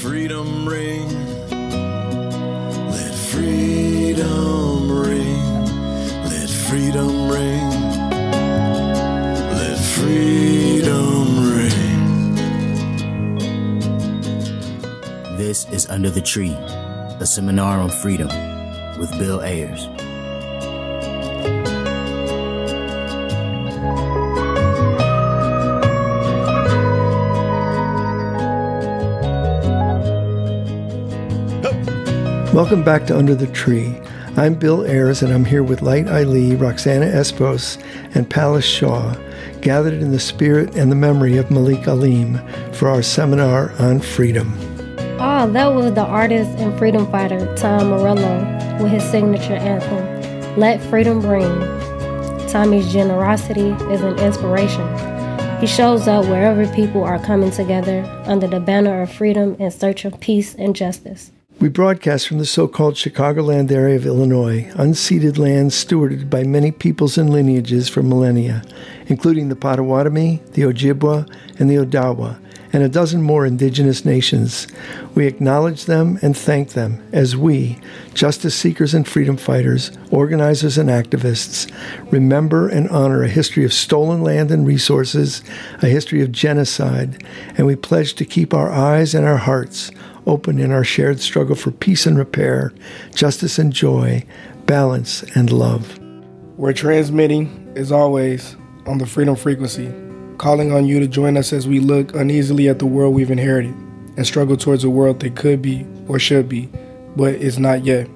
freedom ring. Let freedom ring. Let freedom ring. Let freedom ring. This is Under the Tree, a seminar on freedom with Bill Ayers. Welcome back to Under the Tree. I'm Bill Ayers, and I'm here with Light Ali, Roxana Espos, and Palace Shaw, gathered in the spirit and the memory of Malik Alim for our seminar on freedom. Oh, that was the artist and freedom fighter Tom Morello with his signature anthem, Let Freedom Ring. Tommy's generosity is an inspiration. He shows up wherever people are coming together under the banner of freedom in search of peace and justice. We broadcast from the so called Chicagoland area of Illinois, unceded land stewarded by many peoples and lineages for millennia, including the Potawatomi, the Ojibwa, and the Odawa, and a dozen more indigenous nations. We acknowledge them and thank them as we, justice seekers and freedom fighters, organizers and activists, remember and honor a history of stolen land and resources, a history of genocide, and we pledge to keep our eyes and our hearts open in our shared struggle for peace and repair, justice and joy, balance and love. We're transmitting, as always, on the Freedom Frequency, calling on you to join us as we look uneasily at the world we've inherited and struggle towards a world that could be or should be, but is not yet.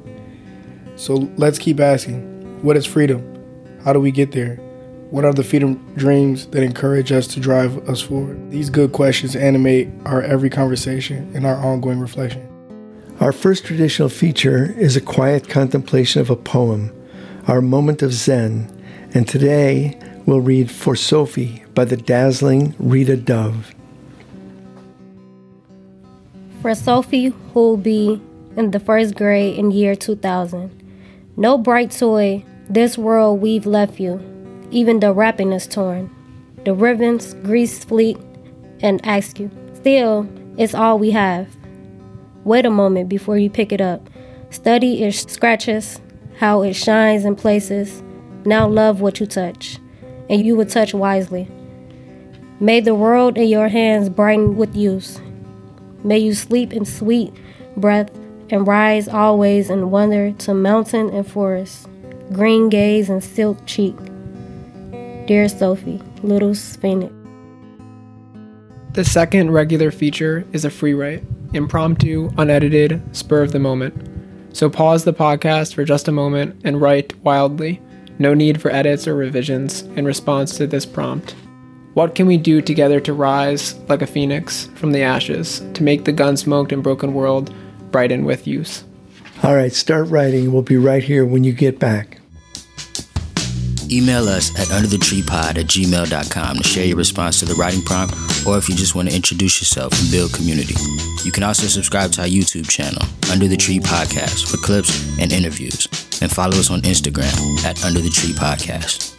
So let's keep asking what is freedom? How do we get there? What are the freedom dreams that encourage us to drive us forward? These good questions animate our every conversation and our ongoing reflection. Our first traditional feature is a quiet contemplation of a poem, our moment of Zen, and today we'll read For Sophie by the dazzling Rita Dove. For Sophie, who'll be in the first grade in year 2000. No bright toy, this world we've left you. Even the wrapping is torn. The ribbons, grease fleet, and ask you. Still, it's all we have. Wait a moment before you pick it up. Study its scratches, how it shines in places. Now love what you touch, and you will touch wisely. May the world in your hands brighten with use. May you sleep in sweet breath and rise always in wonder to mountain and forest, green gaze and silk cheek. Dear Sophie, Little Phoenix. The second regular feature is a free write, impromptu, unedited, spur of the moment. So pause the podcast for just a moment and write wildly. No need for edits or revisions in response to this prompt. What can we do together to rise like a phoenix from the ashes to make the gun smoked and broken world brighten with use? All right, start writing. We'll be right here when you get back. Email us at underthetreepod at gmail.com to share your response to the writing prompt or if you just want to introduce yourself and build community. You can also subscribe to our YouTube channel, Under the Tree Podcast, for clips and interviews. And follow us on Instagram at Under the Tree Podcast.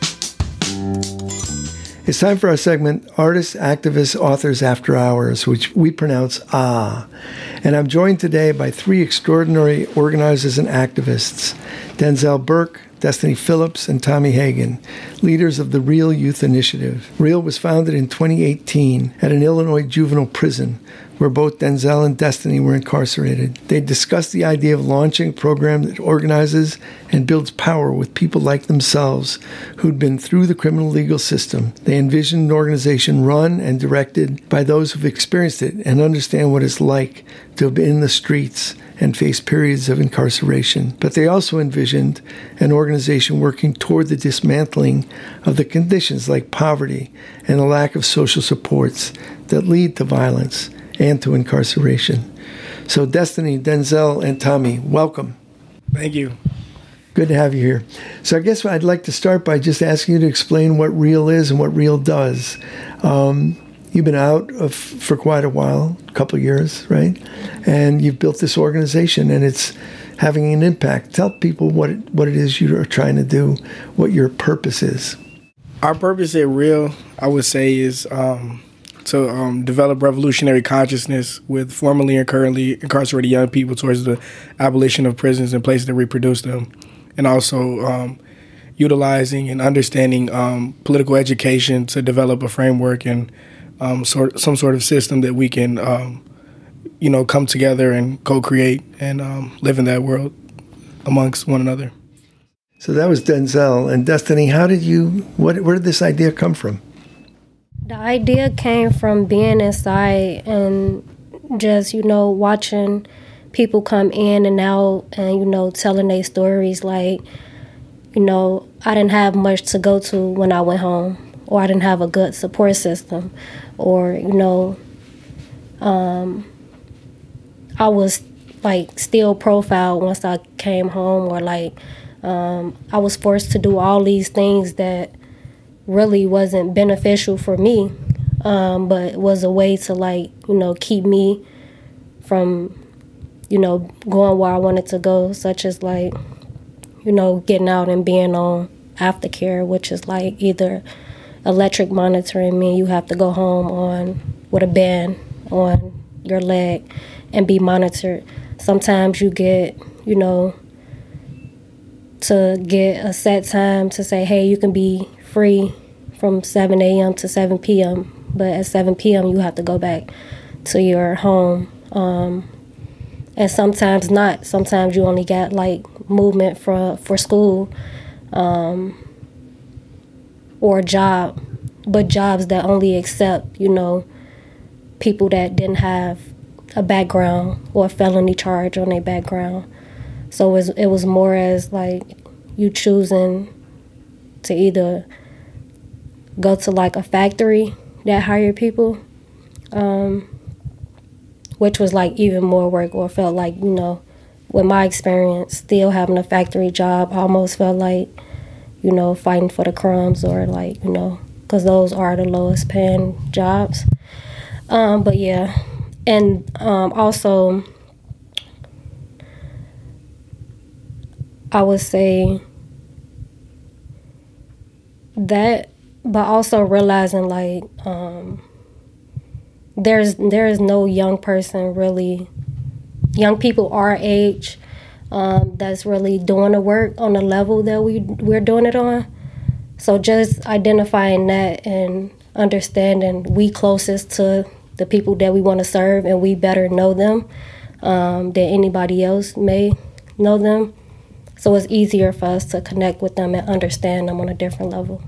It's time for our segment, Artists, Activists, Authors After Hours, which we pronounce Ah. And I'm joined today by three extraordinary organizers and activists Denzel Burke, Destiny Phillips, and Tommy Hagen, leaders of the Real Youth Initiative. Real was founded in 2018 at an Illinois juvenile prison where both Denzel and Destiny were incarcerated. They discussed the idea of launching a program that organizes and builds power with people like themselves who'd been through the criminal legal system. They envisioned an organization run and directed by those who've experienced it and understand what it's like to have been in the streets and face periods of incarceration. But they also envisioned an organization working toward the dismantling of the conditions like poverty and the lack of social supports that lead to violence and to incarceration. So, Destiny, Denzel, and Tommy, welcome. Thank you. Good to have you here. So, I guess I'd like to start by just asking you to explain what Real is and what Real does. Um, you've been out of, for quite a while, a couple years, right? And you've built this organization, and it's having an impact. Tell people what it, what it is you are trying to do, what your purpose is. Our purpose at Real, I would say, is um, to to um, develop revolutionary consciousness with formerly and currently incarcerated young people towards the abolition of prisons and places that reproduce them, and also um, utilizing and understanding um, political education to develop a framework and um, sort some sort of system that we can, um, you know, come together and co-create and um, live in that world amongst one another. So that was Denzel and Destiny. How did you? What? Where did this idea come from? The idea came from being inside and just, you know, watching people come in and out and, you know, telling their stories. Like, you know, I didn't have much to go to when I went home, or I didn't have a good support system, or, you know, um, I was like still profiled once I came home, or like um, I was forced to do all these things that really wasn't beneficial for me, um, but was a way to like you know keep me from you know going where I wanted to go, such as like you know getting out and being on aftercare, which is like either electric monitoring, mean you have to go home on with a band on your leg and be monitored. Sometimes you get you know to get a set time to say, hey, you can be free from 7 a.m. to 7 p.m. But at 7 p.m., you have to go back to your home. Um, and sometimes not. Sometimes you only got like movement for for school um, or a job, but jobs that only accept you know people that didn't have a background or a felony charge on their background. So it was, it was more as like you choosing to either go to like a factory that hired people, um, which was like even more work, or felt like you know, with my experience, still having a factory job, almost felt like you know fighting for the crumbs, or like you know, because those are the lowest paying jobs. Um, but yeah, and um, also. I would say that but also realizing like um, there's there is no young person really young people our age um, that's really doing the work on the level that we we're doing it on so just identifying that and understanding we closest to the people that we want to serve and we better know them um, than anybody else may know them so it's easier for us to connect with them and understand them on a different level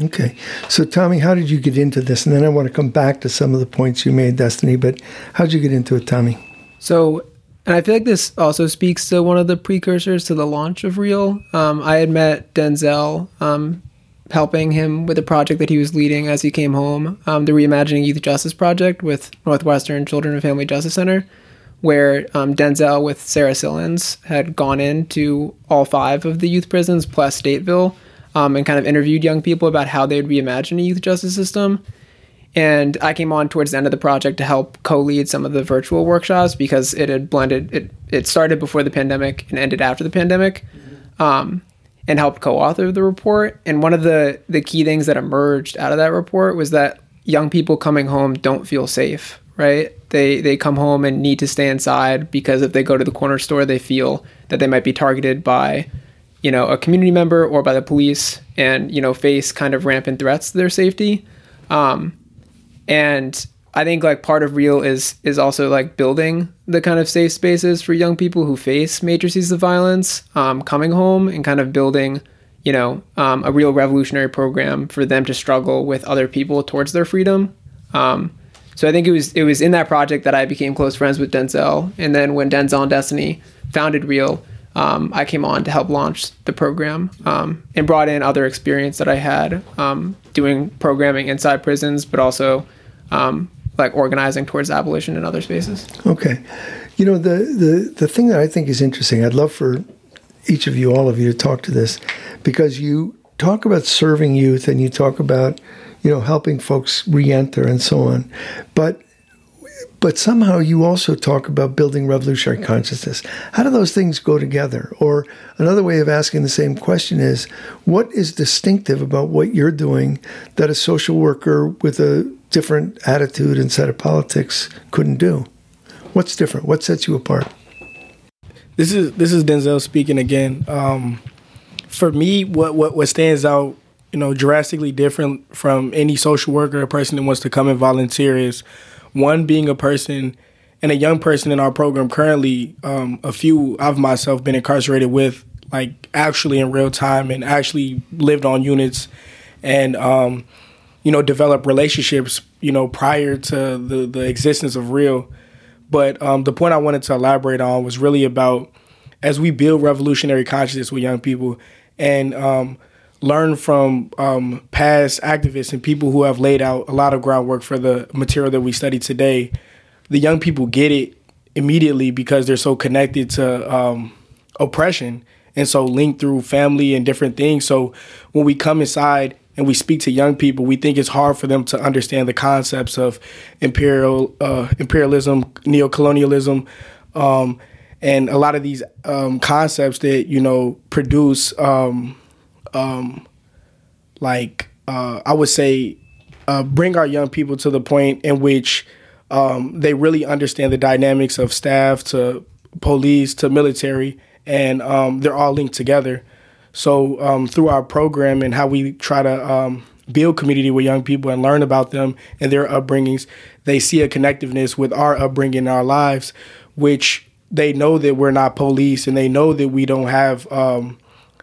Okay. So, Tommy, how did you get into this? And then I want to come back to some of the points you made, Destiny, but how did you get into it, Tommy? So, and I feel like this also speaks to one of the precursors to the launch of Real. Um, I had met Denzel, um, helping him with a project that he was leading as he came home, um, the Reimagining Youth Justice Project with Northwestern Children and Family Justice Center, where um, Denzel with Sarah Sillins had gone into all five of the youth prisons plus Stateville um, and kind of interviewed young people about how they would reimagine a youth justice system. And I came on towards the end of the project to help co-lead some of the virtual workshops because it had blended. It it started before the pandemic and ended after the pandemic, um, and helped co-author the report. And one of the the key things that emerged out of that report was that young people coming home don't feel safe. Right? They they come home and need to stay inside because if they go to the corner store, they feel that they might be targeted by you know, a community member or by the police and, you know, face kind of rampant threats to their safety. Um, and I think like part of real is is also like building the kind of safe spaces for young people who face matrices of violence um, coming home and kind of building, you know, um, a real revolutionary program for them to struggle with other people towards their freedom. Um, so I think it was it was in that project that I became close friends with Denzel, and then when Denzel and Destiny founded Real, um, I came on to help launch the program um, and brought in other experience that I had um, doing programming inside prisons, but also um, like organizing towards abolition in other spaces. Okay, you know the the the thing that I think is interesting. I'd love for each of you, all of you, to talk to this because you talk about serving youth and you talk about you know helping folks re-enter and so on, but but somehow you also talk about building revolutionary consciousness. How do those things go together? Or another way of asking the same question is what is distinctive about what you're doing that a social worker with a different attitude and set of politics couldn't do. What's different? What sets you apart? This is this is Denzel speaking again. Um, for me, what, what what stands out, you know, drastically different from any social worker or person that wants to come and volunteer is one being a person and a young person in our program currently. Um, a few of myself been incarcerated with, like actually in real time, and actually lived on units, and um, you know, develop relationships, you know, prior to the the existence of real. But um, the point I wanted to elaborate on was really about as we build revolutionary consciousness with young people and um, learn from um, past activists and people who have laid out a lot of groundwork for the material that we study today, the young people get it immediately because they're so connected to um, oppression and so linked through family and different things. So when we come inside and we speak to young people, we think it's hard for them to understand the concepts of imperial uh, imperialism, neocolonialism, um, and a lot of these um, concepts that you know produce, um, um like uh, I would say, uh, bring our young people to the point in which um, they really understand the dynamics of staff to police to military, and um, they're all linked together. So um, through our program and how we try to um, build community with young people and learn about them and their upbringings, they see a connectiveness with our upbringing in our lives, which they know that we're not police and they know that we don't have um,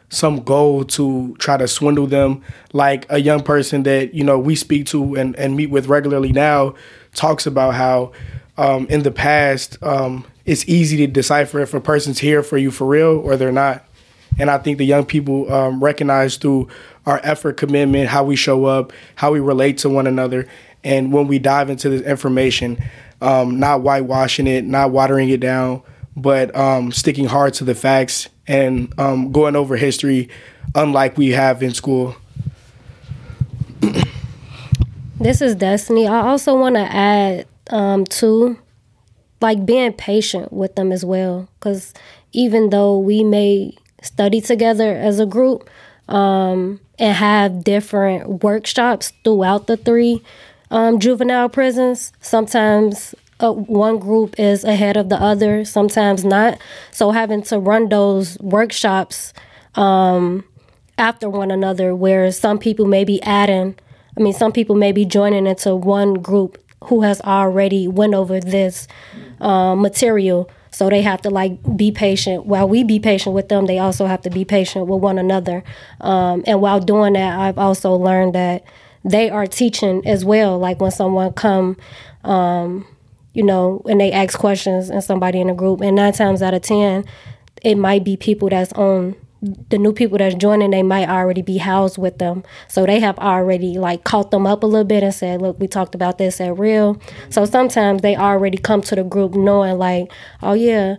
some goal to try to swindle them. Like a young person that you know we speak to and, and meet with regularly now talks about how um, in the past um, it's easy to decipher if a person's here for you for real or they're not. And I think the young people um, recognize through our effort, commitment, how we show up, how we relate to one another. And when we dive into this information, um, not whitewashing it, not watering it down, but um, sticking hard to the facts and um, going over history, unlike we have in school. this is Destiny. I also want to add um, to like being patient with them as well, because even though we may study together as a group um, and have different workshops throughout the three um, juvenile prisons. Sometimes uh, one group is ahead of the other, sometimes not. So having to run those workshops um, after one another, where some people may be adding, I mean, some people may be joining into one group who has already went over this uh, material so they have to like be patient. While we be patient with them, they also have to be patient with one another. Um, and while doing that, I've also learned that they are teaching as well. Like when someone come, um, you know, and they ask questions and somebody in a group, and nine times out of ten, it might be people that's on the new people that's joining, they might already be housed with them. So they have already like caught them up a little bit and said, look, we talked about this at real. So sometimes they already come to the group knowing like, oh yeah,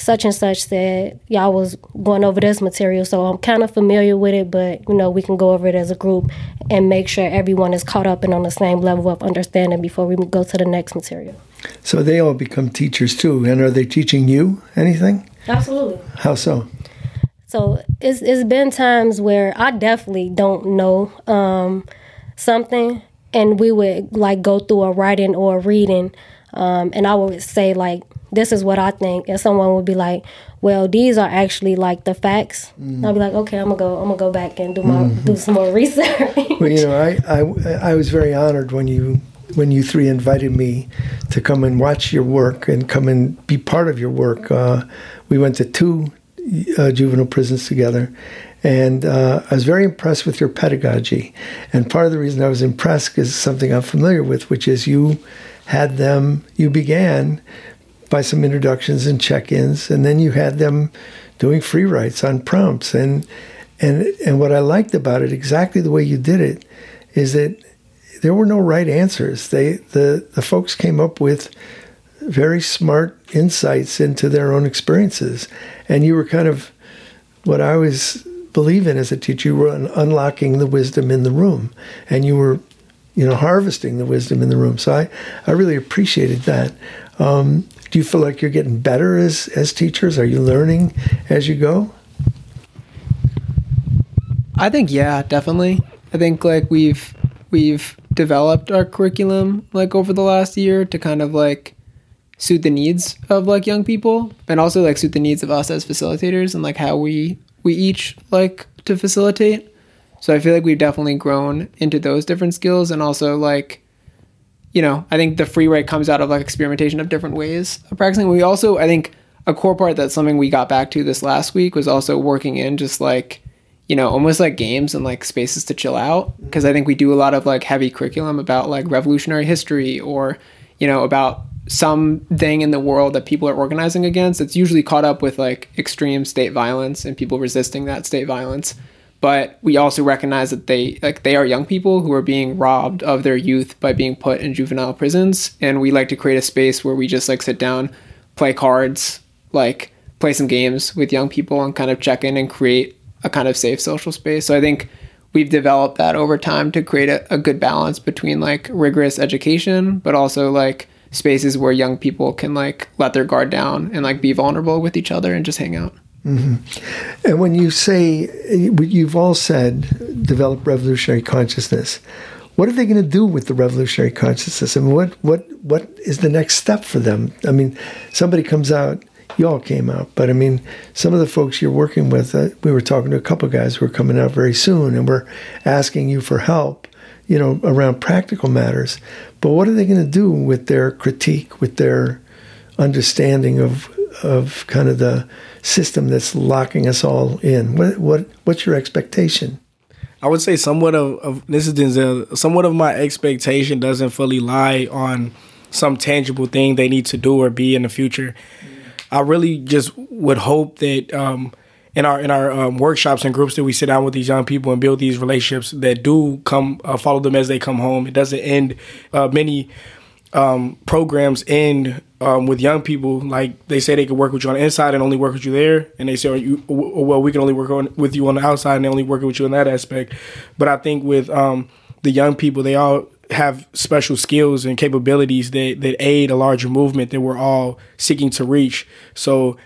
such and such said y'all was going over this material. So I'm kind of familiar with it, but you know, we can go over it as a group and make sure everyone is caught up and on the same level of understanding before we go to the next material. So they all become teachers too. And are they teaching you anything? Absolutely. How so? So it's it's been times where I definitely don't know um, something, and we would like go through a writing or a reading, um, and I would say like this is what I think, and someone would be like, well, these are actually like the facts. Mm. I'll be like, okay, I'm gonna go, I'm gonna go back and do my mm-hmm. do some more research. well, you know, I, I I was very honored when you when you three invited me to come and watch your work and come and be part of your work. Uh, we went to two uh, juvenile prisons together. And uh, I was very impressed with your pedagogy. And part of the reason I was impressed is something I'm familiar with, which is you had them, you began by some introductions and check ins, and then you had them doing free writes on prompts. And, and, and what I liked about it, exactly the way you did it, is that there were no right answers. They, the, the folks came up with very smart insights into their own experiences. And you were kind of what I was believe in as a teacher, you were unlocking the wisdom in the room and you were, you know, harvesting the wisdom in the room. So I, I really appreciated that. Um, do you feel like you're getting better as, as teachers? Are you learning as you go? I think, yeah, definitely. I think like we've, we've developed our curriculum like over the last year to kind of like suit the needs of like young people and also like suit the needs of us as facilitators and like how we we each like to facilitate. So I feel like we've definitely grown into those different skills and also like you know, I think the free write comes out of like experimentation of different ways of practicing. We also I think a core part that's something we got back to this last week was also working in just like you know almost like games and like spaces to chill out because i think we do a lot of like heavy curriculum about like revolutionary history or you know about something in the world that people are organizing against it's usually caught up with like extreme state violence and people resisting that state violence but we also recognize that they like they are young people who are being robbed of their youth by being put in juvenile prisons and we like to create a space where we just like sit down play cards like play some games with young people and kind of check in and create a kind of safe social space. So I think we've developed that over time to create a, a good balance between like rigorous education, but also like spaces where young people can like let their guard down and like be vulnerable with each other and just hang out. Mm-hmm. And when you say, you've all said, develop revolutionary consciousness, what are they going to do with the revolutionary consciousness? I mean, what, what, what is the next step for them? I mean, somebody comes out you all came out. But I mean, some of the folks you're working with, uh, we were talking to a couple guys who are coming out very soon, and we're asking you for help, you know, around practical matters. But what are they going to do with their critique, with their understanding of of kind of the system that's locking us all in? What what what's your expectation? I would say somewhat of, of this is Denzel, somewhat of my expectation doesn't fully lie on some tangible thing they need to do or be in the future. I really just would hope that um, in our in our um, workshops and groups that we sit down with these young people and build these relationships that do come uh, follow them as they come home. It doesn't end. Uh, many um, programs end um, with young people. Like they say they can work with you on the inside and only work with you there, and they say, you, well, we can only work on, with you on the outside and they only work with you in that aspect. But I think with um, the young people, they all have special skills and capabilities that, that aid a larger movement that we're all seeking to reach. So,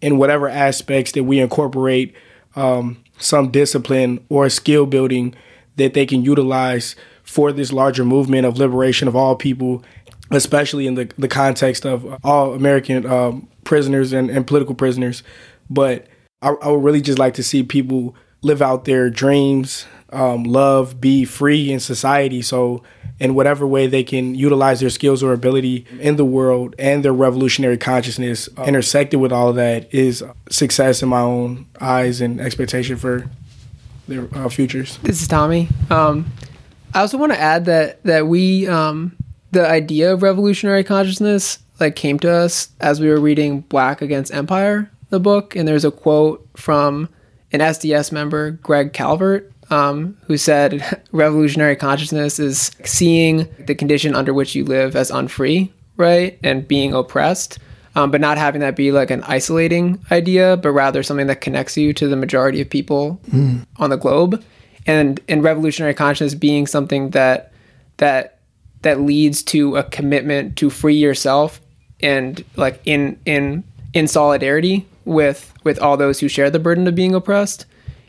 in whatever aspects that we incorporate um, some discipline or skill building that they can utilize for this larger movement of liberation of all people, especially in the, the context of all American um, prisoners and, and political prisoners. But I, I would really just like to see people live out their dreams, um, love, be free in society. So in whatever way they can utilize their skills or ability in the world and their revolutionary consciousness uh, intersected with all of that is success in my own eyes and expectation for their uh, futures. This is Tommy. Um, I also want to add that that we um, the idea of revolutionary consciousness like came to us as we were reading Black Against Empire, the book, and there's a quote from an SDS member, Greg Calvert, um, who said revolutionary consciousness is seeing the condition under which you live as unfree, right? And being oppressed, um, but not having that be like an isolating idea, but rather something that connects you to the majority of people mm. on the globe. And in revolutionary consciousness being something that that that leads to a commitment to free yourself and like in in in solidarity with with all those who share the burden of being oppressed.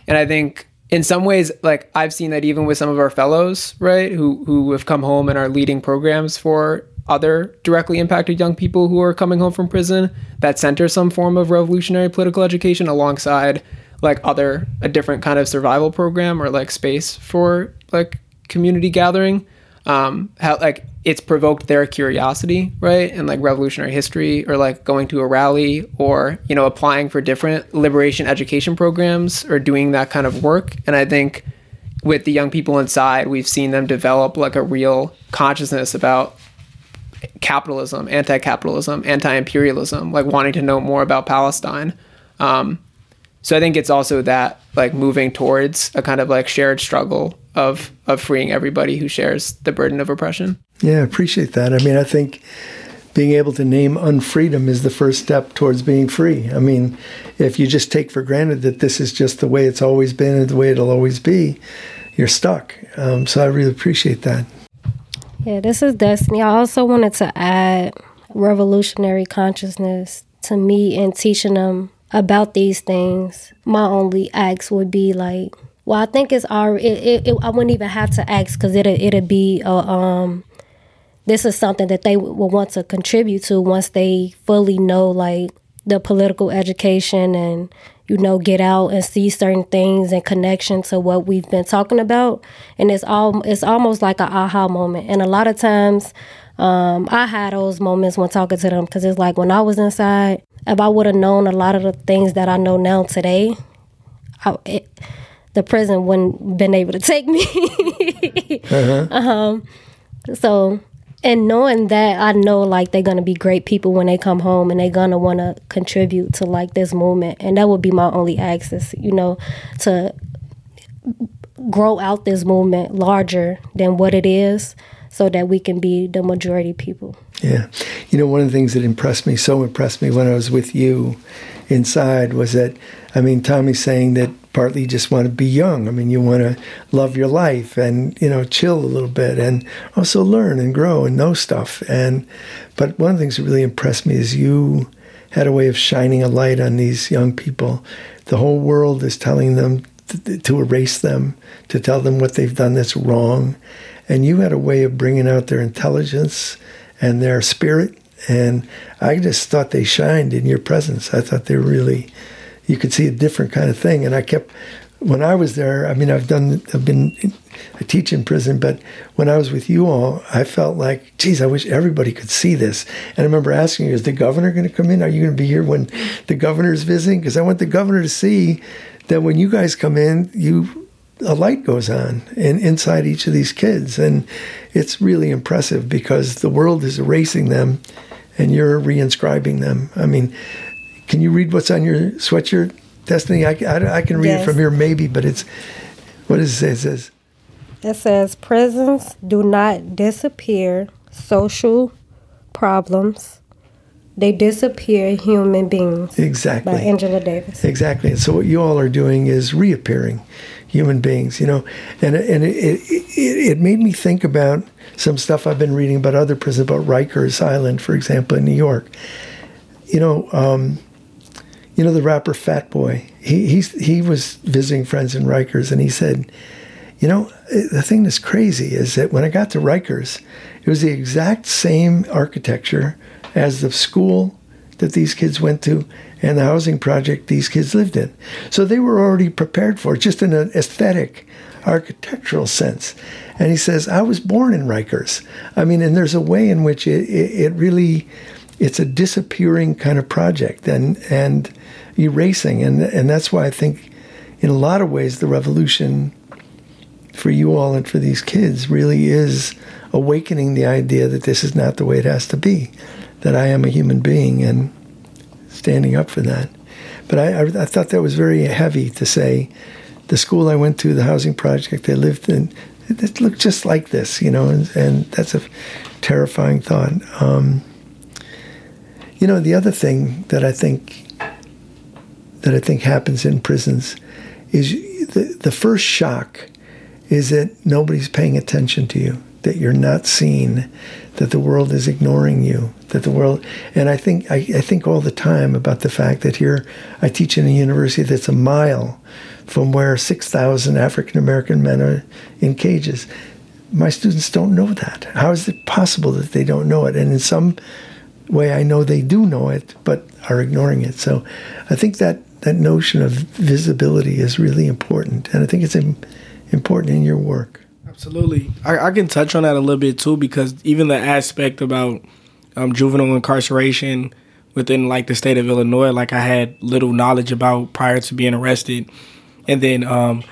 And I think in some ways, like I've seen that even with some of our fellows, right, who who have come home and are leading programs for other directly impacted young people who are coming home from prison that center some form of revolutionary political education alongside like other a different kind of survival program or like space for like community gathering um, how like it's provoked their curiosity, right? And like revolutionary history or like going to a rally or, you know, applying for different liberation education programs or doing that kind of work. And I think with the young people inside, we've seen them develop like a real consciousness about capitalism, anti capitalism, anti imperialism, like wanting to know more about Palestine. Um, so I think it's also that like moving towards a kind of like shared struggle of of freeing everybody who shares the burden of oppression. Yeah, I appreciate that. I mean, I think being able to name unfreedom is the first step towards being free. I mean, if you just take for granted that this is just the way it's always been and the way it'll always be, you're stuck. Um, so I really appreciate that. Yeah, this is Destiny. I also wanted to add revolutionary consciousness to me and teaching them about these things. My only acts would be like Well, I think it's our. It, it, it, I wouldn't even have to ask because it'll it'll be a, um. This is something that they will want to contribute to once they fully know like the political education and you know get out and see certain things in connection to what we've been talking about and it's all it's almost like an aha moment and a lot of times um, i had those moments when talking to them because it's like when i was inside if i would have known a lot of the things that i know now today I, it, the prison wouldn't been able to take me. Um, so and knowing that i know like they're gonna be great people when they come home and they're gonna want to contribute to like this movement. And that would be my only access you know to grow out this movement larger than what it is so that we can be the majority people. Yeah. You know, one of the things that impressed me, so impressed me when I was with you inside was that, I mean, Tommy's saying that partly you just want to be young. I mean, you want to love your life and, you know, chill a little bit and also learn and grow and know stuff. And, but one of the things that really impressed me is you had a way of shining a light on these young people. The whole world is telling them to, to erase them, to tell them what they've done that's wrong. And you had a way of bringing out their intelligence and their spirit. And I just thought they shined in your presence. I thought they really, you could see a different kind of thing. And I kept, when I was there, I mean, I've done, I've been, I teach in prison, but when I was with you all, I felt like, geez, I wish everybody could see this. And I remember asking you, is the governor going to come in? Are you going to be here when the governor is visiting? Because I want the governor to see that when you guys come in, you a light goes on in, inside each of these kids. And it's really impressive because the world is erasing them and you're reinscribing them. I mean, can you read what's on your sweatshirt, Destiny? I, I, I can read Yes. it from here, maybe, but it's, what does it say? It says, It says prisons do not disappear social problems. They disappear human beings. exactly. By Angela Davis. Exactly. And so what you all are doing is reappearing human beings, you know, and and it, it, it, it made me think about some stuff I've been reading about other prisons, about Rikers Island, for example, in New York. You know, um, you know the rapper Fat Boy. He he's, he was visiting friends in Rikers, and he said, you know, the thing that's crazy is that when I got to Rikers, it was the exact same architecture as the school that these kids went to and the housing project these kids lived in. So they were already prepared for it, just in an aesthetic, architectural sense. And he says, I was born in Rikers. I mean, and there's a way in which it, it, it really, it's a disappearing kind of project and, and erasing. And, and that's why I think in a lot of ways the revolution for you all and for these kids really is awakening the idea that this is not the way it has to be, that I am a human being and standing up for that. But I, I, I thought that was very heavy to say the school I went to, the housing project I lived in, it, it looked just like this, you know, and, and that's a terrifying thought. Um, you know, the other thing that I think that I think happens in prisons is the, the first shock is that nobody's paying attention to you, that you're not seen, that the world is ignoring you, that the world. And I think I, I think all the time about the fact that here I teach in a university that's a mile from where six thousand African American men are in cages. My students don't know that. How is it possible that they don't know it? And in some way, I know they do know it, but are ignoring it. So, I think that that notion of visibility is really important, and I think it's im- important in your work. Absolutely. I, I can touch on that a little bit too because even the aspect about um, juvenile incarceration within like the state of Illinois, like I had little knowledge about prior to being arrested. And then um,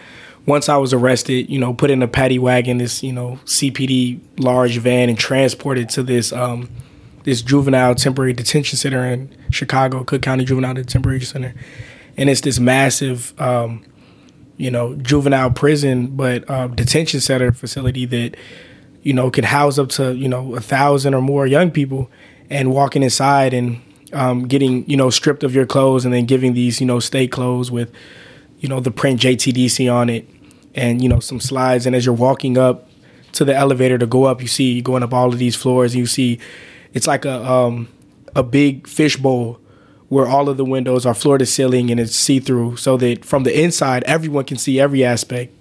once I was arrested, you know, put in a paddy wagon, this, you know, CPD large van and transported to this um, this juvenile temporary detention center in Chicago, Cook County Juvenile Temporary Center. And it's this massive um, you know, juvenile prison, but uh, detention center facility that, you know, could house up to, you know, a thousand or more young people and walking inside and um, getting, you know, stripped of your clothes and then giving these, you know, state clothes with, you know, the print JTDC on it and, you know, some slides. And as you're walking up to the elevator to go up, you see going up all of these floors and you see it's like a, um, a big fishbowl where all of the windows are floor to ceiling and it's see through, so that from the inside everyone can see every aspect.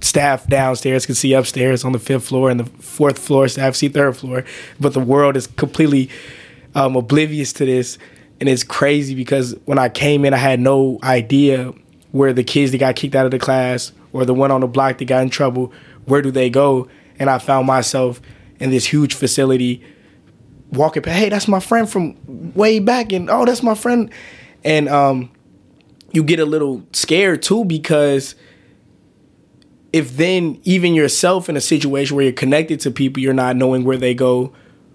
Staff downstairs can see upstairs on the fifth floor, and the fourth floor staff see third floor. But the world is completely um, oblivious to this, and it's crazy because when I came in, I had no idea where the kids that got kicked out of the class or the one on the block that got in trouble, where do they go? And I found myself in this huge facility walking past, hey, that's my friend from way back, and oh, that's my friend. And um, you get a little scared too because if then even yourself in a situation where you're connected to people, you're not knowing where they go,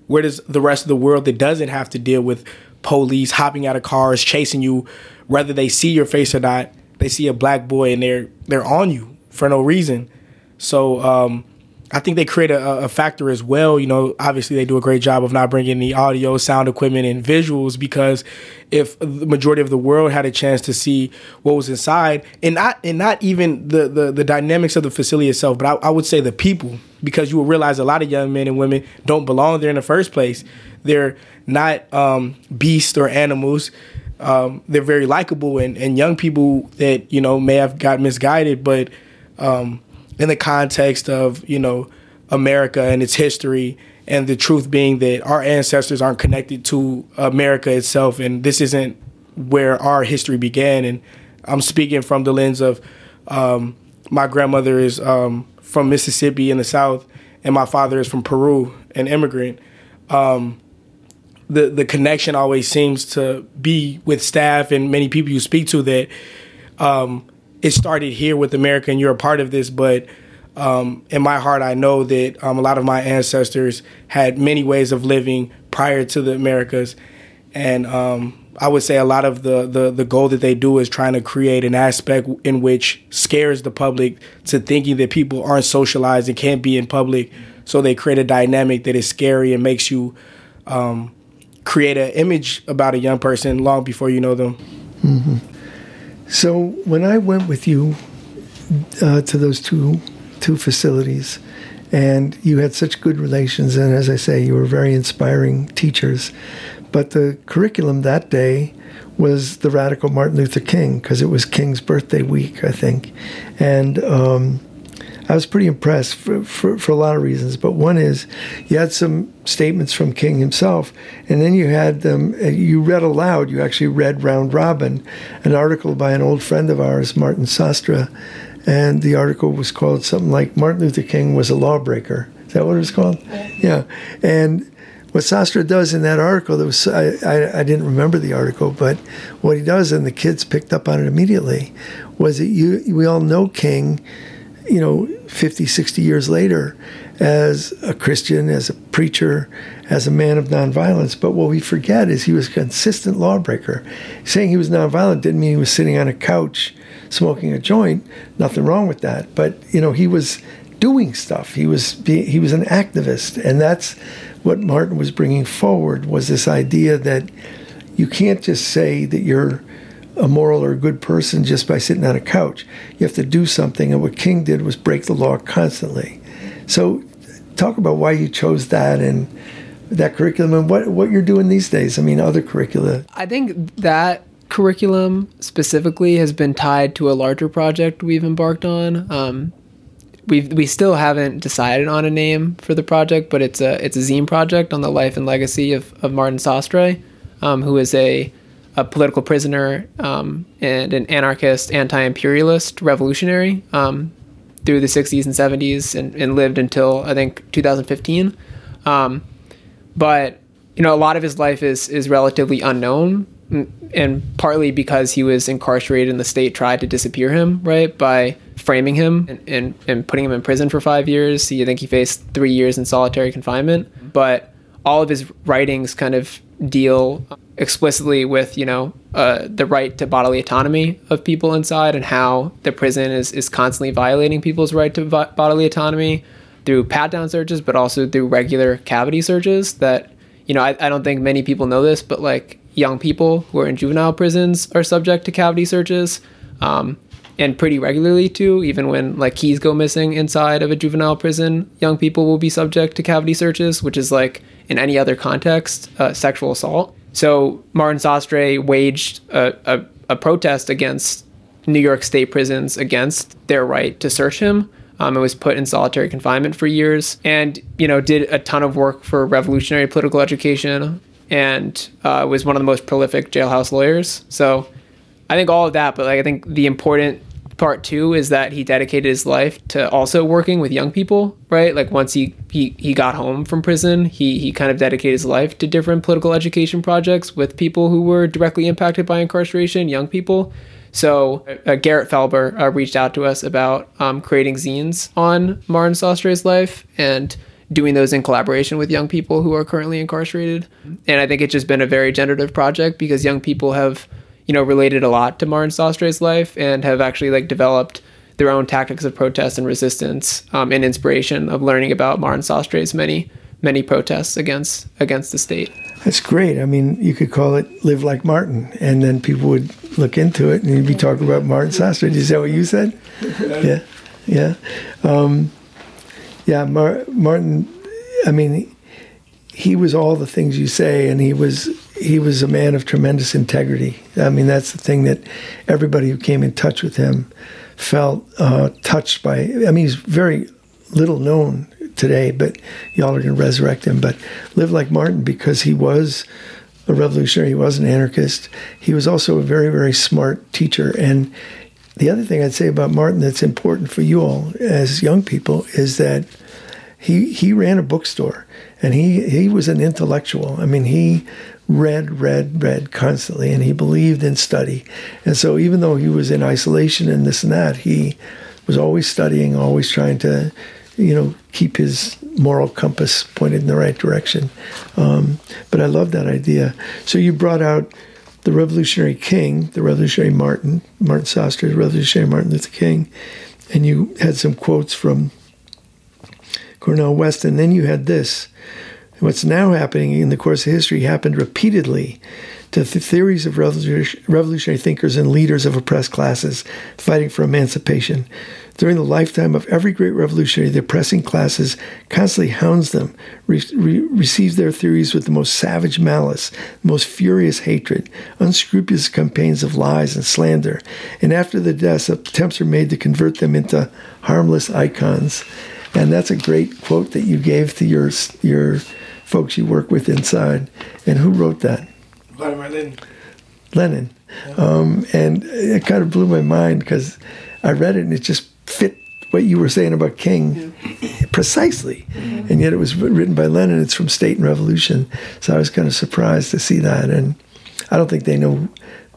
where does the rest of the world that doesn't have to deal with police hopping out of cars, chasing you, whether they see your face or not, they see a black boy and they're they're on you for no reason. So um, I think they create a, a, factor as well. You know, obviously they do a great job of not bringing the audio, sound equipment, and visuals because if the majority of the world had a chance to see what was inside, and not and not even the the, the dynamics of the facility itself, but I, I would say the people, because you will realize a lot of young men and women don't belong there in the first place. They're not um, beasts or animals. Um, they're very likable and, and young people that you know may have got misguided, but um, in the context of you know America and its history, and the truth being that our ancestors aren't connected to America itself, and this isn't where our history began. And I'm speaking from the lens of um, my grandmother is um, from Mississippi in the South, and my father is from Peru, an immigrant. Um, the the connection always seems to be with staff and many people you speak to that um, it started here with America, and you're a part of this. But um, in my heart, I know that um, a lot of my ancestors had many ways of living prior to the Americas, and um, I would say a lot of the, the the goal that they do is trying to create an aspect in which scares the public to thinking that people aren't socialized and can't be in public. So they create a dynamic that is scary and makes you um, create an image about a young person long before you know them. Mm-hmm. So when I went with you uh, to those two two facilities, and you had such good relations, and as I say, you were very inspiring teachers. But the curriculum that day was the radical Martin Luther King because it was King's birthday week, I think, and. Um, I was pretty impressed for, for, for, a lot of reasons. But one is you had some statements from King himself, and then you had them, uh, you read aloud, you actually read round robin, an article by an old friend of ours, Martin Sostre. And the article was called something like Martin Luther King was a lawbreaker. Is that what it was called? Yeah. yeah. And what Sostre does in that article, that was I, I, I, didn't remember the article, but what he does, and the kids picked up on it immediately, was that you we all know King you know, 50, 60 years later as a Christian, as a preacher, as a man of nonviolence. But what we forget is he was a consistent lawbreaker. Saying he was nonviolent didn't mean he was sitting on a couch smoking a joint. Nothing wrong with that. But, you know, he was doing stuff. He was he was an activist, and that's what Martin was bringing forward was this idea that you can't just say that you're a moral or a good person just by sitting on a couch. You have to do something, and what King did was break the law constantly. So, talk about why you chose that and that curriculum and what what you're doing these days. I mean, other curricula. I think that curriculum specifically has been tied to a larger project we've embarked on. Um, we we still haven't decided on a name for the project, but it's a it's a zine project on the life and legacy of, of Martin Sostre, um, who is a a political prisoner um, and an anarchist, anti-imperialist revolutionary um, through the 60s and 70s, and, and, lived until I think 2015. Um, but you know, a lot of his life is is relatively unknown, and partly because he was incarcerated and the state tried to disappear him, right, by framing him and, and, and putting him in prison for five years. He, I think he faced three years in solitary confinement, but all of his writings kind of deal explicitly with you know uh, the right to bodily autonomy of people inside and how the prison is is constantly violating people's right to bodily autonomy through pat down searches, but also through regular cavity searches. That you know I, I don't think many people know this, but like young people who are in juvenile prisons are subject to cavity searches. Um, and pretty regularly too. Even when like keys go missing inside of a juvenile prison, young people will be subject to cavity searches, which is like in any other context, uh, sexual assault. So Martin Sostre waged a, a, a protest against New York State prisons against their right to search him. Um, and was put in solitary confinement for years, and you know did a ton of work for revolutionary political education, and uh, was one of the most prolific jailhouse lawyers. So I think all of that, but like I think the important part two is that he dedicated his life to also working with young people, right? Like once he he, he got home from prison, he he kind of dedicated his life to different political education projects with people who were directly impacted by incarceration, young people. So uh, Garrett Felber uh, reached out to us about um, creating zines on Martin Sostre's life and doing those in collaboration with young people who are currently incarcerated. And I think it's just been a very generative project because young people have, you know, related a lot to Martin Sostre's life and have actually like developed their own tactics of protest and resistance um, and inspiration of learning about Martin Sostre's many many protests against against the state. That's great. I mean, you could call it "Live Like Martin," and then people would look into it, and you'd be talking about Martin Sostre. Is that what you said? yeah, yeah, um, yeah. Mar- Martin. I mean, he was all the things you say, and he was he was a man of tremendous integrity. I mean, that's the thing that everybody who came in touch with him felt uh, touched by. I mean, he's very little known today, but y'all are going to resurrect him. But live like Martin because he was a revolutionary. He was an anarchist. He was also a very, very smart teacher. And the other thing I'd say about Martin that's important for you all as young people is that he he ran a bookstore and he he was an intellectual. I mean, he read, read, read constantly, and he believed in study. And so, even though he was in isolation and this and that, he was always studying, always trying to you know, keep his moral compass pointed in the right direction. Um, but I love that idea. So you brought out the Revolutionary King, the Revolutionary Martin, Martin Sostre, Revolutionary Martin Luther King, and you had some quotes from Cornel West, and then you had this. What's now happening in the course of history happened repeatedly to the theories of revolutionary thinkers and leaders of oppressed classes fighting for emancipation. During the lifetime of every great revolutionary, the oppressing classes constantly hounds them, re- re- receives their theories with the most savage malice, most furious hatred, unscrupulous campaigns of lies and slander, and after the deaths, attempts are made to convert them into harmless icons. And that's a great quote that you gave to your your folks you work with inside. And who wrote that? Vladimir Lenin. Lenin. Um, and it kind of blew my mind because I read it and it just fit what you were saying about King yeah. precisely. Mm-hmm. And yet it was written by Lenin. It's from State and Revolution. So I was kind of surprised to see that. And I don't think they know,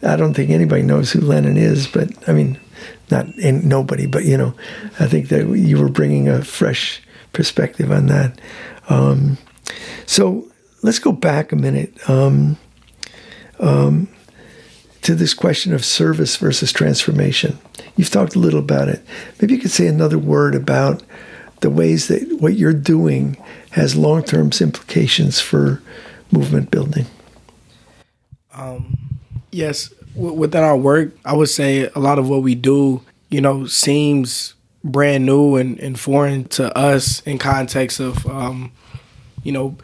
I don't think anybody knows who Lenin is, but I mean, not in, nobody, but you know, I think that you were bringing a fresh perspective on that. Um, so let's go back a minute. Um, um, to this question of service versus transformation. You've talked a little about it. Maybe you could say another word about the ways that what you're doing has long term implications for movement building. Um, yes, w- within our work, I would say a lot of what we do, you know, seems brand new and, and foreign to us in context of, um, you know,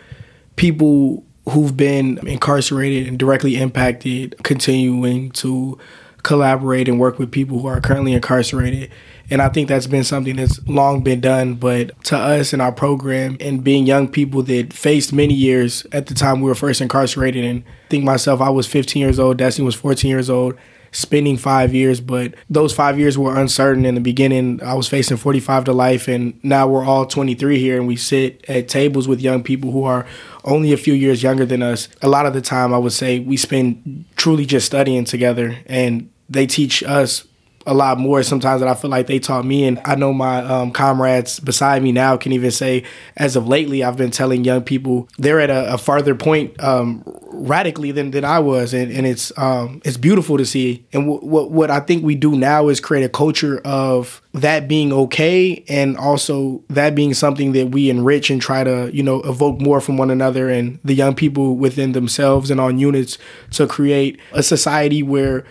people who've been incarcerated and directly impacted continuing to collaborate and work with people who are currently incarcerated. And I think that's been something that's long been done. But to us in our program and being young people that faced many years at the time we were first incarcerated, and think myself, I was 15 years old, Destiny was 14 years old spending five years, but those five years were uncertain in the beginning. I was facing 45 to life, and now we're all 23 here, and we sit at tables with young people who are only a few years younger than us. A lot of the time, I would say we spend truly just studying together, and they teach us a lot more sometimes that I feel like they taught me. And I know my um, comrades beside me now can even say, as of lately, I've been telling young people they're at a, a farther point um, radically than, than I was, and, and it's um, it's beautiful to see. And what what I think we do now is create a culture of that being okay, and also that being something that we enrich and try to you know evoke more from one another and the young people within themselves and on units to create a society where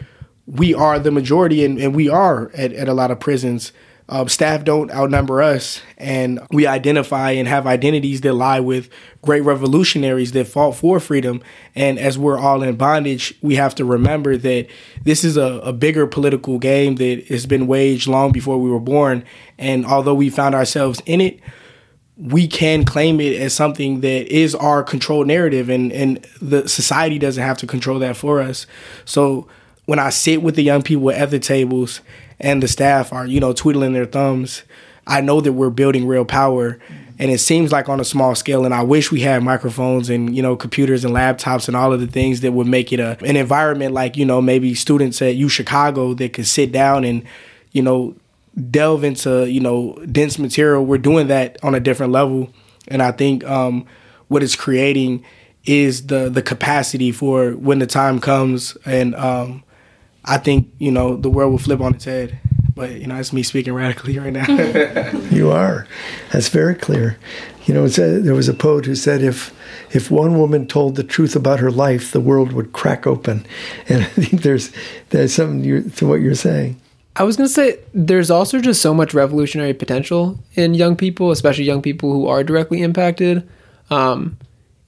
we are the majority and, and we are at, at a lot of prisons um, staff don't outnumber us, and we identify and have identities that lie with great revolutionaries that fought for freedom. And as we're all in bondage, we have to remember that this is a, a bigger political game that has been waged long before we were born. And although we found ourselves in it, we can claim it as something that is our controlled narrative and, and the society doesn't have to control that for us. So when I sit with the young people at the tables and the staff are, you know, twiddling their thumbs, I know that we're building real power. And it seems like on a small scale, and I wish we had microphones and you know computers and laptops and all of the things that would make it a an environment like you know maybe students at U Chicago that could sit down and you know delve into you know dense material. We're doing that on a different level, and I think um, what it's creating is the the capacity for when the time comes, and um, I think you know the world will flip on its head. But you know, it's me speaking radically right now. You are. That's very clear. You know, it's a, there was a poet who said, if if one woman told the truth about her life, the world would crack open. And I think there's there's something you, to what you're saying. I was gonna say there's also just so much revolutionary potential in young people, especially young people who are directly impacted. Um,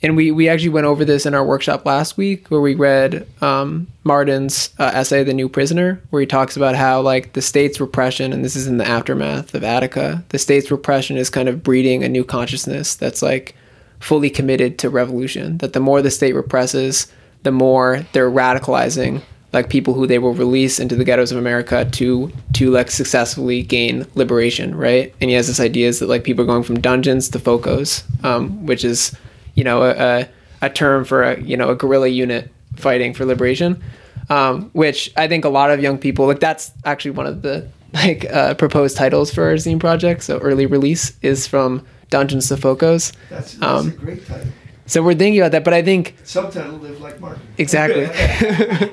and we we actually went over this in our workshop last week, where we read um, Martin's uh, essay, "The New Prisoner," where he talks about how like the state's repression, and this is in the aftermath of Attica, the state's repression is kind of breeding a new consciousness that's like fully committed to revolution. That the more the state represses, the more they're radicalizing like people who they will release into the ghettos of America to to like successfully gain liberation, right? And he has this idea is that like people are going from dungeons to focos, um, which is you know a, a, a term for a you know a guerrilla unit fighting for liberation, um, which I think a lot of young people like that's actually one of the like uh, proposed titles for our zine project. So early release is from dungeons to focos. That's, that's Um, a great title. So we're thinking about that, but I think Subtitle: Live Like Martin. Exactly.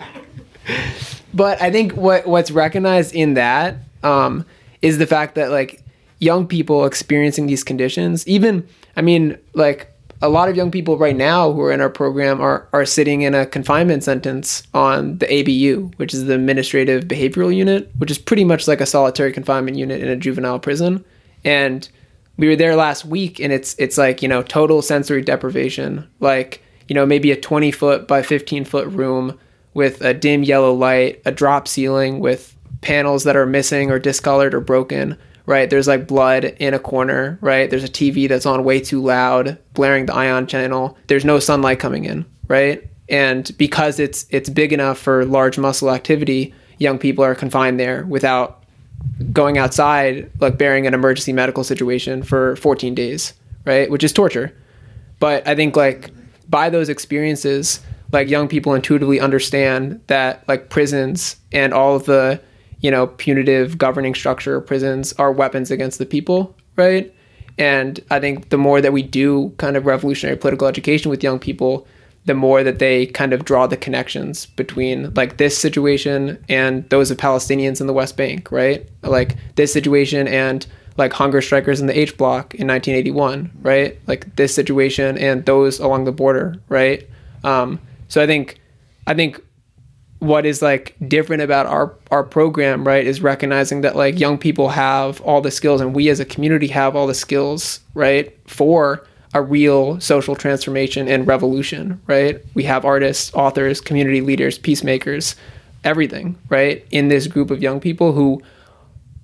but I think what what's recognized in that um, is the fact that like young people experiencing these conditions, even I mean, like a lot of young people right now who are in our program are are sitting in a confinement sentence on the ABU, which is the Administrative Behavioral Unit, which is pretty much like a solitary confinement unit in a juvenile prison, and we were there last week and it's it's like you know total sensory deprivation. Like you know maybe a 20 foot by 15 foot room with a dim yellow light a drop ceiling with panels that are missing or discolored or broken right there's like blood in a corner right there's a tv that's on way too loud blaring the ion channel there's no sunlight coming in right and because it's it's big enough for large muscle activity young people are confined there without going outside, like bearing an emergency medical situation for 14 days, right? Which is torture. But I think like by those experiences, like young people intuitively understand that like prisons and all of the, you know, punitive governing structure prisons are weapons against the people, right? And I think the more that we do kind of revolutionary political education with young people, the more that they kind of draw the connections between like this situation and those of Palestinians in the West Bank, right? Like this situation and like hunger strikers in the H block in 1981, right? Like this situation and those along the border, right? Um, so I think, I think what is like different about our our program right is recognizing that like young people have all the skills and we as a community have all the skills right for a real social transformation and revolution right? We have artists authors community leaders peacemakers everything right in this group of young people who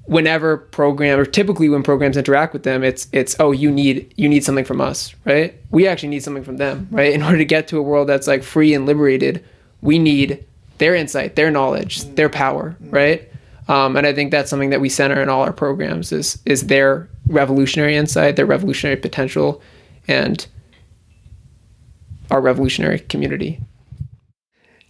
whenever program or typically when programs interact with them it's it's oh you need you need something from us right? We actually need something from them right? In order to get to a world that's like free and liberated we need their insight their knowledge their power right um, and i think that's something that we center in all our programs is is their revolutionary insight their revolutionary potential and our revolutionary community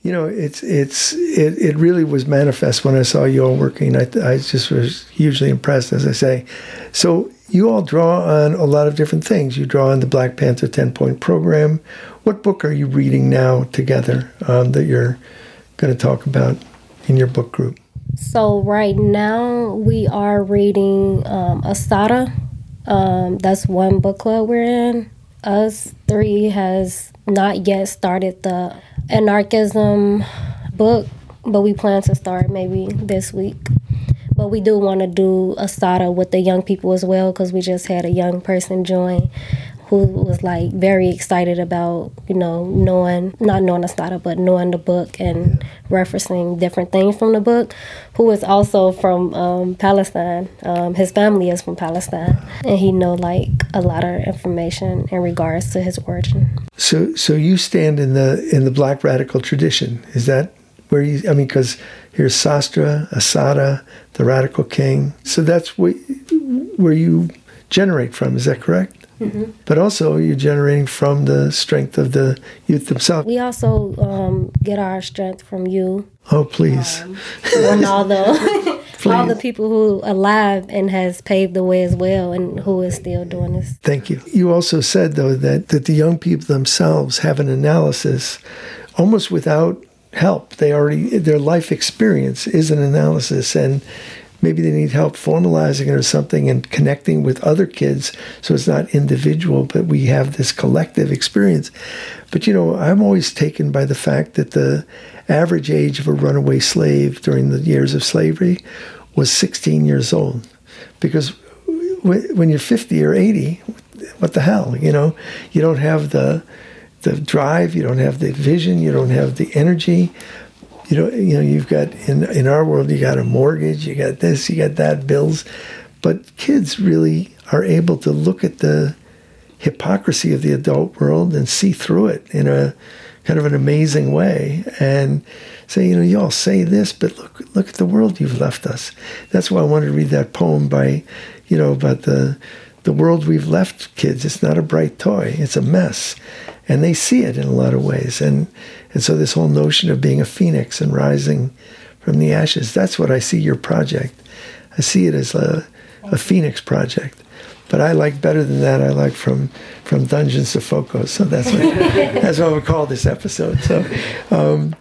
You know, it's it's it, it really was manifest when I saw you all working. I I just was hugely impressed, as I say. So you all draw on a lot of different things. You draw on the Black Panther ten point program. What book are you reading now together um, that you're going to talk about in your book group? So right now we are reading um, Assata. Um, that's one book club we're in. Us three has not yet started the anarchism book, but we plan to start maybe this week. But we do want to do Assata with the young people as well because we just had a young person join who was like very excited about you know knowing not knowing Assata but knowing the book and referencing different things from the book. Who is also from um, Palestine. Um, his family is from Palestine, and he know like a lot of information in regards to his origin. So, so you stand in the in the Black radical tradition. Is that where you? I mean, because here's Sostre, Assata, the Radical King. So that's where where you generate from. Is that correct? Mm-hmm. But also, you're generating from the strength of the youth themselves. We also um, get our strength from you. Oh, please. Um, and all the all the people who are alive and has paved the way as well, and who is still doing this. Thank you. You also said though that that the young people themselves have an analysis, almost without help. They already their life experience is an analysis, and maybe they need help formalizing it or something and connecting with other kids so it's not individual but we have this collective experience. But you know i'm always taken by the fact that the average age of a runaway slave during the years of slavery was 16 years old. Because when you're 50 or 80 what the hell you know? You don't have the the drive you don't have the vision you don't have the energy you know, you know, you've got in in our world, you got a mortgage, you got this, you got that, bills, but kids really are able to look at the hypocrisy of the adult world and see through it in a kind of an amazing way and say, you know, you all say this, but look, look at the world you've left us. That's why I wanted to read that poem by, you know, about the the world we've left kids. It's not a bright toy. It's a mess, and they see it in a lot of ways. And and so, this whole notion of being a phoenix and rising from the ashes, that's what I see your project. I see it as a, a phoenix project. But I like better than that. I like from from dungeons to focos. So that's what that's what we call this episode. So, um,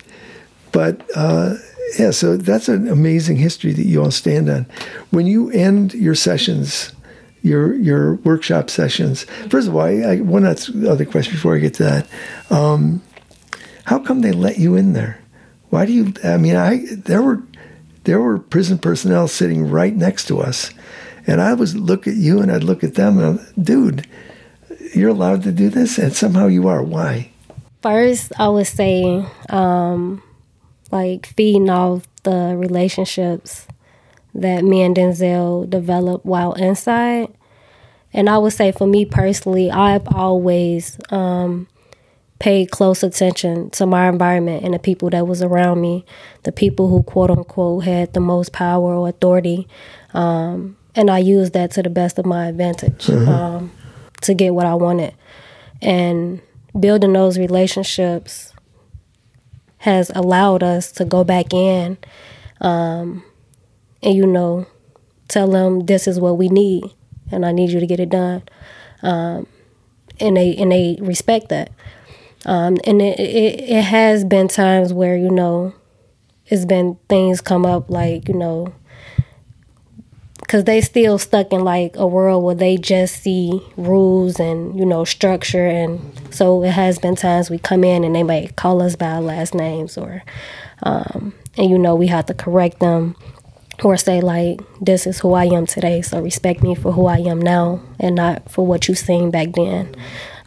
but uh, yeah, so that's an amazing history that you all stand on. When you end your sessions, your your workshop sessions. First of all, I, I, one other question before I get to that. Um, how come they let you in there? Why do you? I mean, I there were there were prison personnel sitting right next to us, and I was look at you and I'd look at them and I'm, dude, you're allowed to do this, and somehow you are. Why? First, I would say, um, like feeding off the relationships that me and Denzel developed while inside. And I would say for me personally, I've always um, paid close attention to my environment and the people that was around me, the people who quote unquote had the most power or authority. Um, and I used that to the best of my advantage mm-hmm. um, to get what I wanted. And building those relationships has allowed us to go back in um, and, you know, tell them this is what we need and I need you to get it done. Um, and they and they respect that. Um, and it, it, it has been times where, you know, it's been things come up like, you know, because they still stuck in like a world where they just see rules and, you know, structure. And so it has been times we come in and they might call us by our last names or, um, and, you know, we have to correct them or say like this is who I am today, so respect me for who I am now and not for what you seen back then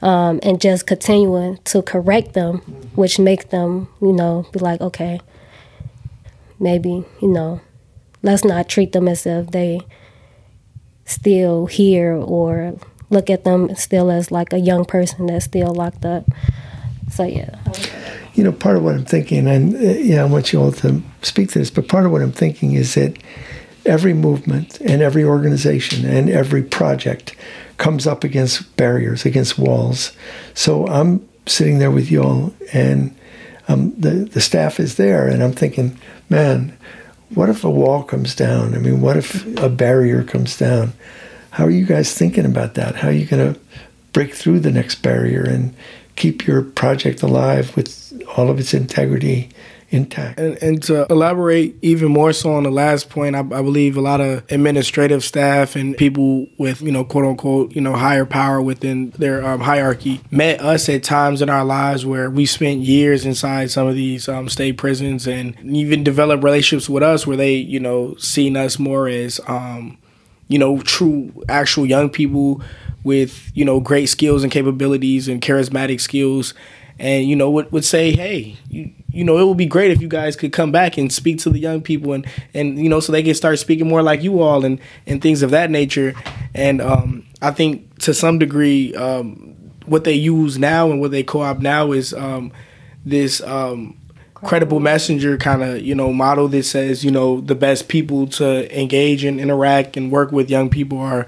um, and just continuing to correct them, which make them, you know, be like, okay, maybe, you know, let's not treat them as if they still here or look at them still as like a young person that's still locked up. So, yeah. You know, part of what I'm thinking, and uh, yeah, I want you all to speak to this, but part of what I'm thinking is that every movement and every organization and every project comes up against barriers, against walls. So I'm sitting there with y'all, and um, the the staff is there, and I'm thinking, man, what if a wall comes down? I mean, what if a barrier comes down? How are you guys thinking about that? How are you going to break through the next barrier and keep your project alive with all of its integrity, intact. And, and to elaborate even more so on the last point, I, I believe a lot of administrative staff and people with, you know, quote unquote, you know, higher power within their um, hierarchy met us at times in our lives where we spent years inside some of these um, state prisons and even developed relationships with us where they, you know, seen us more as, um, you know, true, actual young people with, you know, great skills and capabilities and charismatic skills and you know would, would say hey you, you know it would be great if you guys could come back and speak to the young people and and you know so they can start speaking more like you all and and things of that nature. And um, i think to some degree um, what they use now and what they co-op now is um, this um, credible messenger kind of you know model that says you know the best people to engage and interact and work with young people are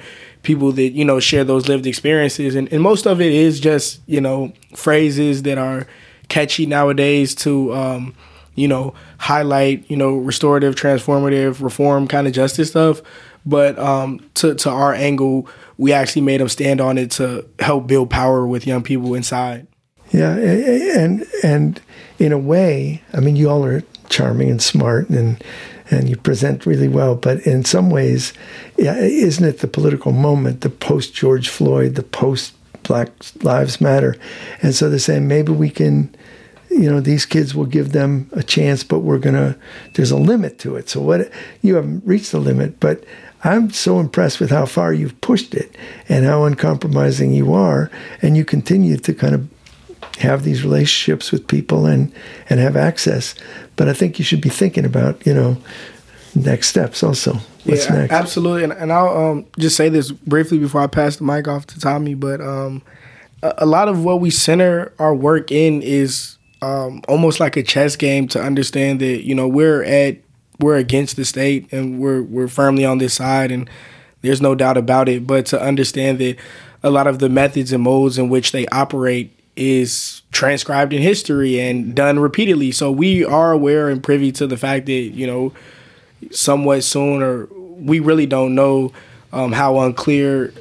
people that you know share those lived experiences. And, and most of it is just you know phrases that are catchy nowadays to um, you know highlight you know restorative transformative reform kind of justice stuff. But um, to, to our angle we actually made them stand on it to help build power with young people inside. Yeah and and in a way i mean you all are charming and smart and and you present really well. But in some ways, isn't it the political moment, the post George Floyd, the post Black Lives Matter? And so they're saying maybe we can, you know, these kids will give them a chance, but we're gonna. There's a limit to it. So what you haven't reached the limit, but. I'm so impressed with how far you've pushed it and how uncompromising you are, and you continue to kind of have these relationships with people and and have access. But I think you should be thinking about you know next steps also. What's yeah, next? Absolutely, and, and I'll um, just say this briefly before I pass the mic off to Tommy. But um, a, a, lot of what we center our work in is um, almost like a chess game to understand that you know we're at we're against the state and we're we're firmly on this side and there's no doubt about it. But to understand that a lot of the methods and modes in which they operate is transcribed in history and done repeatedly. So we are aware and privy to the fact that, you know, somewhat soon or we really don't know um, how unclear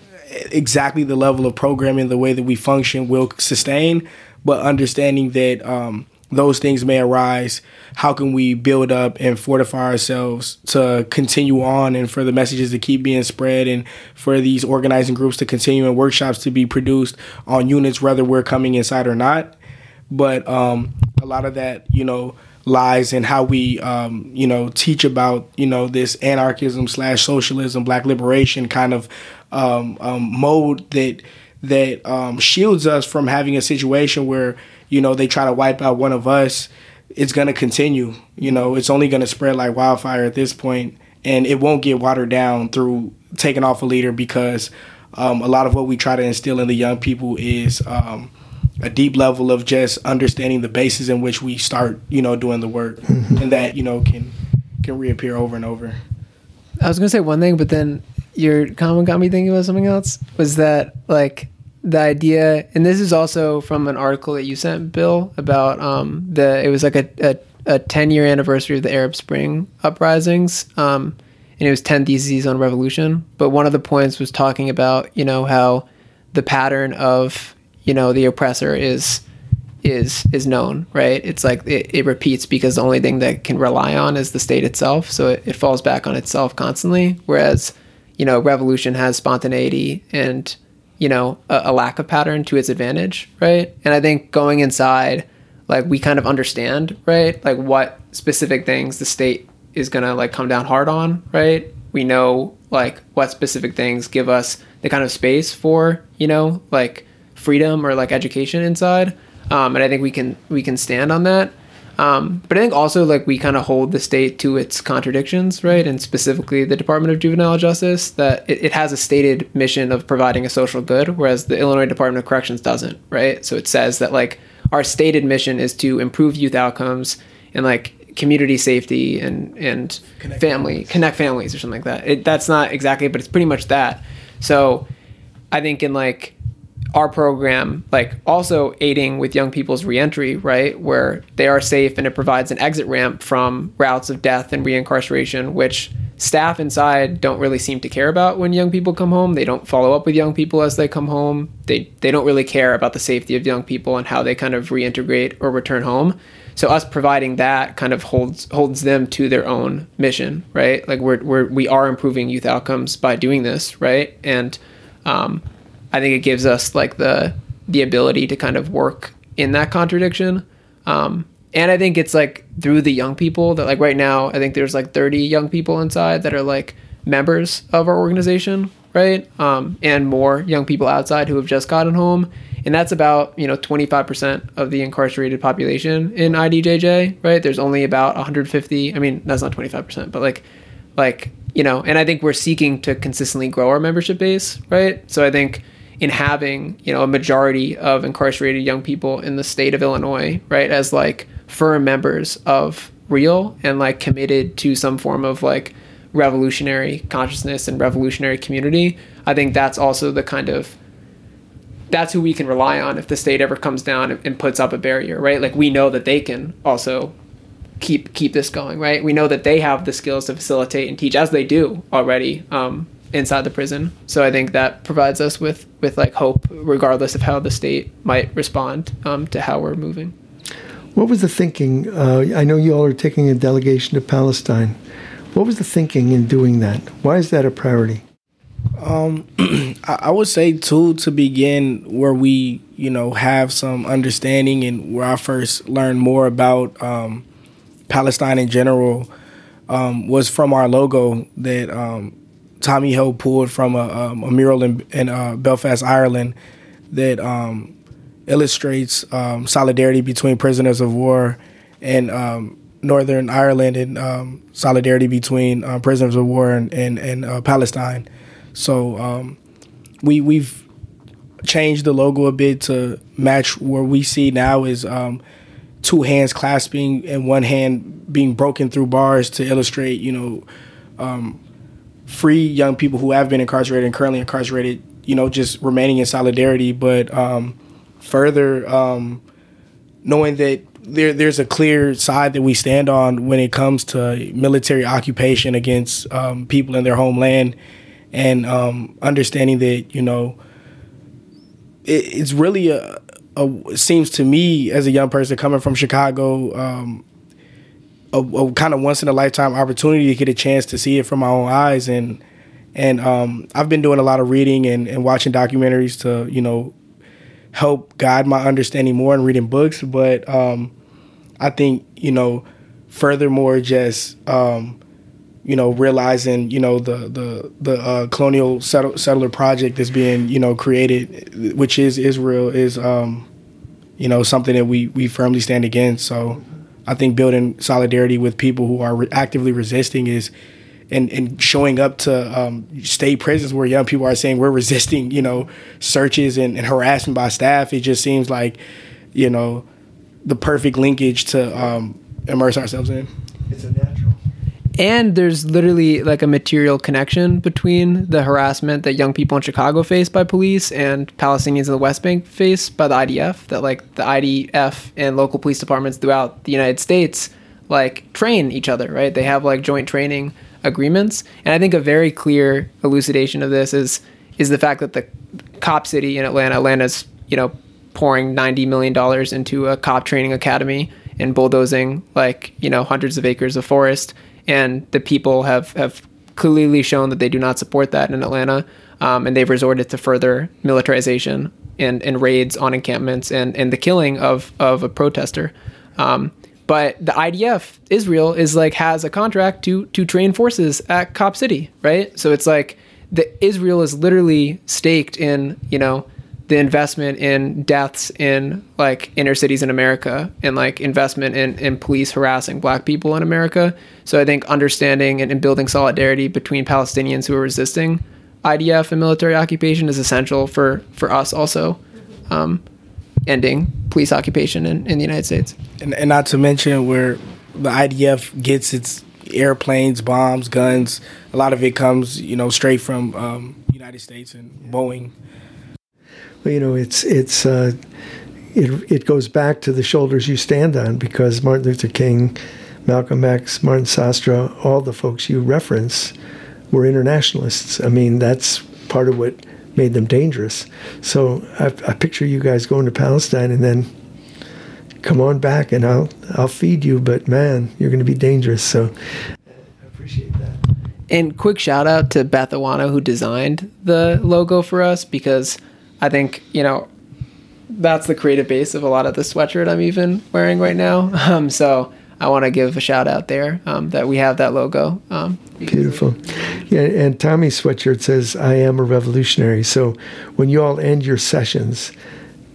exactly the level of programming, the way that we function will sustain, but understanding that um, those things may arise, how can we build up and fortify ourselves to continue on and for the messages to keep being spread and for these organizing groups to continue and workshops to be produced on units, whether we're coming inside or not. But um, a lot of that, you know, lies in how we, um, you know, teach about, you know, this anarchism slash socialism, black liberation kind of um, um, mode that that um, shields us from having a situation where you know they try to wipe out one of us it's going to continue. You know it's only going to spread like wildfire at this point and it won't get watered down through taking off a leader because um, a lot of what we try to instill in the young people is um, a deep level of just understanding the basis in which we start you know doing the work mm-hmm. and that you know can can reappear over and over. I was going to say one thing but then your comment got me thinking about something else. Was that like the idea, and this is also from an article that you sent, Bill, about um, the it was like a, a, a 10 year anniversary of the Arab Spring uprisings. Um, and it was 10 theses on revolution. But one of the points was talking about, you know, how the pattern of, you know, the oppressor is is is known, right? It's like it, it repeats because the only thing that can rely on is the state itself. So it, it falls back on itself constantly. Whereas, you know, revolution has spontaneity and you know, a, a lack of pattern to its advantage, right? And I think going inside, like we kind of understand, right? Like what specific things the state is gonna like come down hard on, right? We know like what specific things give us the kind of space for, you know, like freedom or like education inside. Um, and I think we can we can stand on that. Um, but I think also like we kind of hold the state to its contradictions, right? And specifically the Department of Juvenile Justice, that it, it, has a stated mission of providing a social good, whereas the Illinois Department of Corrections doesn't, right? So it says that like our stated mission is to improve youth outcomes and like community safety and and connect family families. connect families or something like that. It, that's not exactly, but it's pretty much that. So I think in like our program like also aiding with young people's reentry, right, where they are safe and it provides an exit ramp from routes of death and reincarceration, which staff inside don't really seem to care about when young people come home. They don't follow up with young people as they come home. They they don't really care about the safety of young people and how they kind of reintegrate or return home. So us providing that kind of holds holds them to their own mission, right? Like we're we're we are improving youth outcomes by doing this, right? And um, I think it gives us like the the ability to kind of work in that contradiction. Um, and I think it's like through the young people that like right now I think there's like 30 young people inside that are like members of our organization, right? Um, and more young people outside who have just gotten home and that's about you know 25% of the incarcerated population in IDJJ, right? There's only about 150. I mean, that's not 25%, but like, like you know, and I think we're seeking to consistently grow our membership base, right? So I think in having you know a majority of incarcerated young people in the state of Illinois, right, as like firm members of real and like committed to some form of like revolutionary consciousness and revolutionary community i think that's also the kind of that's who we can rely on if the state ever comes down and, puts up a barrier, right? Like we know that they can also keep keep this going, right? We know that they have the skills to facilitate and teach as they do already um, inside the prison. So I think that provides us with with like hope, regardless of how the state might respond um, to how we're moving. What was the thinking? Uh, I know you all are taking a delegation to Palestine. What was the thinking in doing that? Why is that a priority? Um, I would say too to begin where we you know have some understanding and where I first learned more about um, Palestine in general um, was from our logo that um, Tommy Hill pulled from a, um, a mural in, in uh, Belfast, Ireland, that um, illustrates solidarity between prisoners of war and Northern Ireland and solidarity between uh, prisoners of war and, and, and uh, Palestine. So um, we we've changed the logo a bit to match where we see now is um, two hands clasping and one hand being broken through bars to illustrate, you know, um, free young people who have been incarcerated and currently incarcerated, you know, just remaining in solidarity, but um, further um, knowing that there, there's a clear side that we stand on when it comes to military occupation against um, people in their homeland and um, understanding that you know it, it's really a, a seems to me as a young person coming from Chicago. A, a kind of once in a lifetime opportunity to get a chance to see it from my own eyes and and um, I've been doing a lot of reading and, and watching documentaries to you know help guide my understanding more and reading books but um, I think you know furthermore just um, you know, realizing, you know, the the the uh, colonial settle, settler project that's being, you know, created, which is Israel, is, um, you know, something that we we firmly stand against. So, I think building solidarity with people who are re- actively resisting is, and and showing up to um, state prisons where young people are saying we're resisting, you know, searches and, and harassment by staff. It just seems like, you know, the perfect linkage to um, immerse ourselves in. It's a natural and there's literally like a material connection between the harassment that young people in Chicago face by police and Palestinians in the West Bank face by the IDF. That like the IDF and local police departments throughout the United States like train each other, right? They have like joint training agreements, and I think a very clear elucidation of this is is the fact that the cop city in Atlanta, Atlanta's you know pouring ninety million dollars into a cop training academy and bulldozing like you know hundreds of acres of forest and the people have have clearly shown that they do not support that in Atlanta, um, and they've resorted to further militarization and, and raids on encampments and, and the killing of of a protester. Um, but the IDF Israel is like has a contract to to train forces at Cop City, right? So it's like the Israel is literally staked in you know the investment in deaths in like inner cities in America and like investment in, in police harassing black people in America. So I think understanding and, and building solidarity between Palestinians who are resisting IDF and military occupation is essential for, for us also um, ending police occupation in, in the United States. And, and not to mention where the IDF gets its airplanes, bombs, guns. A lot of it comes, you know, straight from um, United States and Boeing you know, it's it's uh, it it goes back to the shoulders you stand on because Martin Luther King Malcolm X, Martin Sostre, all the folks you reference were internationalists. I mean, that's part of what made them dangerous. So I, I picture you guys going to Palestine and then come on back and I'll I'll feed you, but man, you're going to be dangerous. So I appreciate that. And quick shout out to Beth Awano who designed the logo for us because I think, you know, that's the creative base of a lot of the sweatshirt I'm even wearing right now. Um, so I want to give a shout out there um, that we have that logo. Um, Beautiful. Yeah, and Tommy's sweatshirt says, I am a revolutionary. So when you all end your sessions,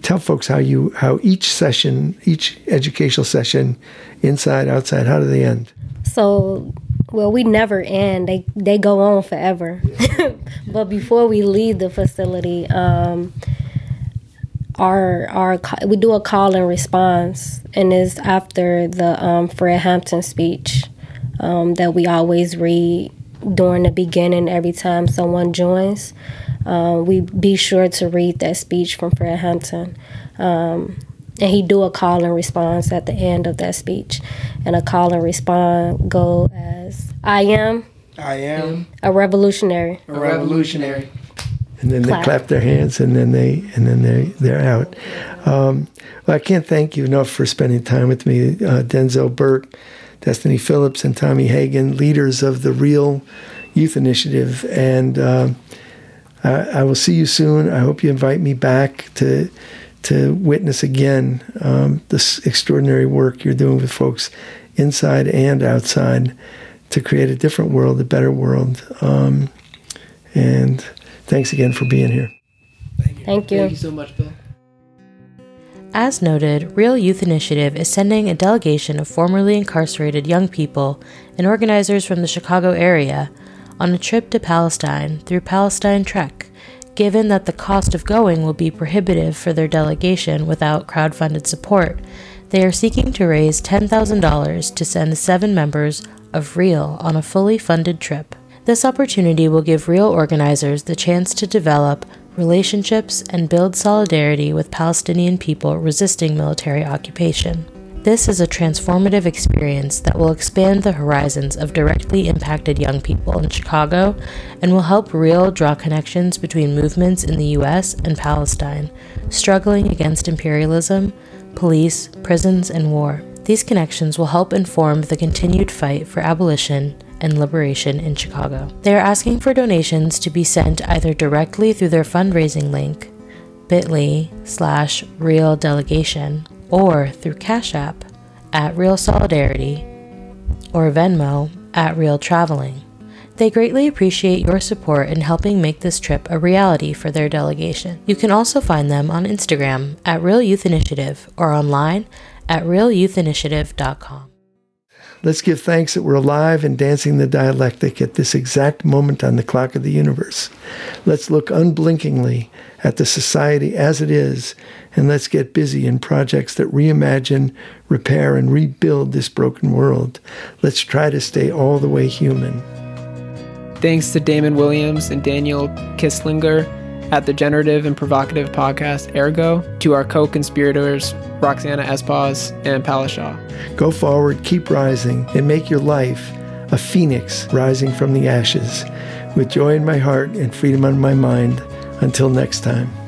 tell folks how you how each session, each educational session, inside, outside, how do they end? So, well, we never end. They they go on forever. but before we leave the facility, um, our our we do a call and response, and it's after the um, Fred Hampton speech um, that we always read during the beginning every time someone joins. Uh, we be sure to read that speech from Fred Hampton. Um, and he do a call and response at the end of that speech. And a call and response go as I am I am a revolutionary. a revolutionary. and then Clap. they clap their hands and then they and then they they're out. Um, well, I can't thank you enough for spending time with me, uh, Denzel Burke, Destiny Phillips, and Tommy Hagen, leaders of the Real Youth Initiative, and um I, I will see you soon. I hope you invite me back to to witness again um, this extraordinary work you're doing with folks inside and outside to create a different world, a better world. Um, and thanks again for being here. Thank you. Thank you so much, Bill. As noted, Real Youth Initiative is sending a delegation of formerly incarcerated young people and organizers from the Chicago area on a trip to Palestine through Palestine Trek. Given that the cost of going will be prohibitive for their delegation without crowd-funded support, they are seeking to raise $10,000 to send seven members of Real on a fully funded trip. This opportunity will give Real organizers the chance to develop relationships and build solidarity with Palestinian people resisting military occupation. This is a transformative experience that will expand the horizons of directly impacted young people in Chicago and will help Real draw connections between movements in the US and Palestine, struggling against imperialism, police, prisons, and war. These connections will help inform the continued fight for abolition and liberation in Chicago. They are asking for donations to be sent either directly through their fundraising link, bit.ly slash real delegation, or through Cash App at Real Solidarity or Venmo at Real Traveling. They greatly appreciate your support in helping make this trip a reality for their delegation. You can also find them on Instagram at Real Youth Initiative or online at realyouthinitiative.com. Let's give thanks that we're alive and dancing the dialectic at this exact moment on the clock of the universe. Let's look unblinkingly at the society as it is, and let's get busy in projects that reimagine, repair, and rebuild this broken world. Let's try to stay all the way human. Thanks to Damon Williams and Daniel Kisslinger at the generative and provocative podcast AirGo, to our co conspirators Roxana Espas and Palashaw. Go forward, keep rising, and make your life a phoenix rising from the ashes. With joy in my heart and freedom on my mind. Until next time.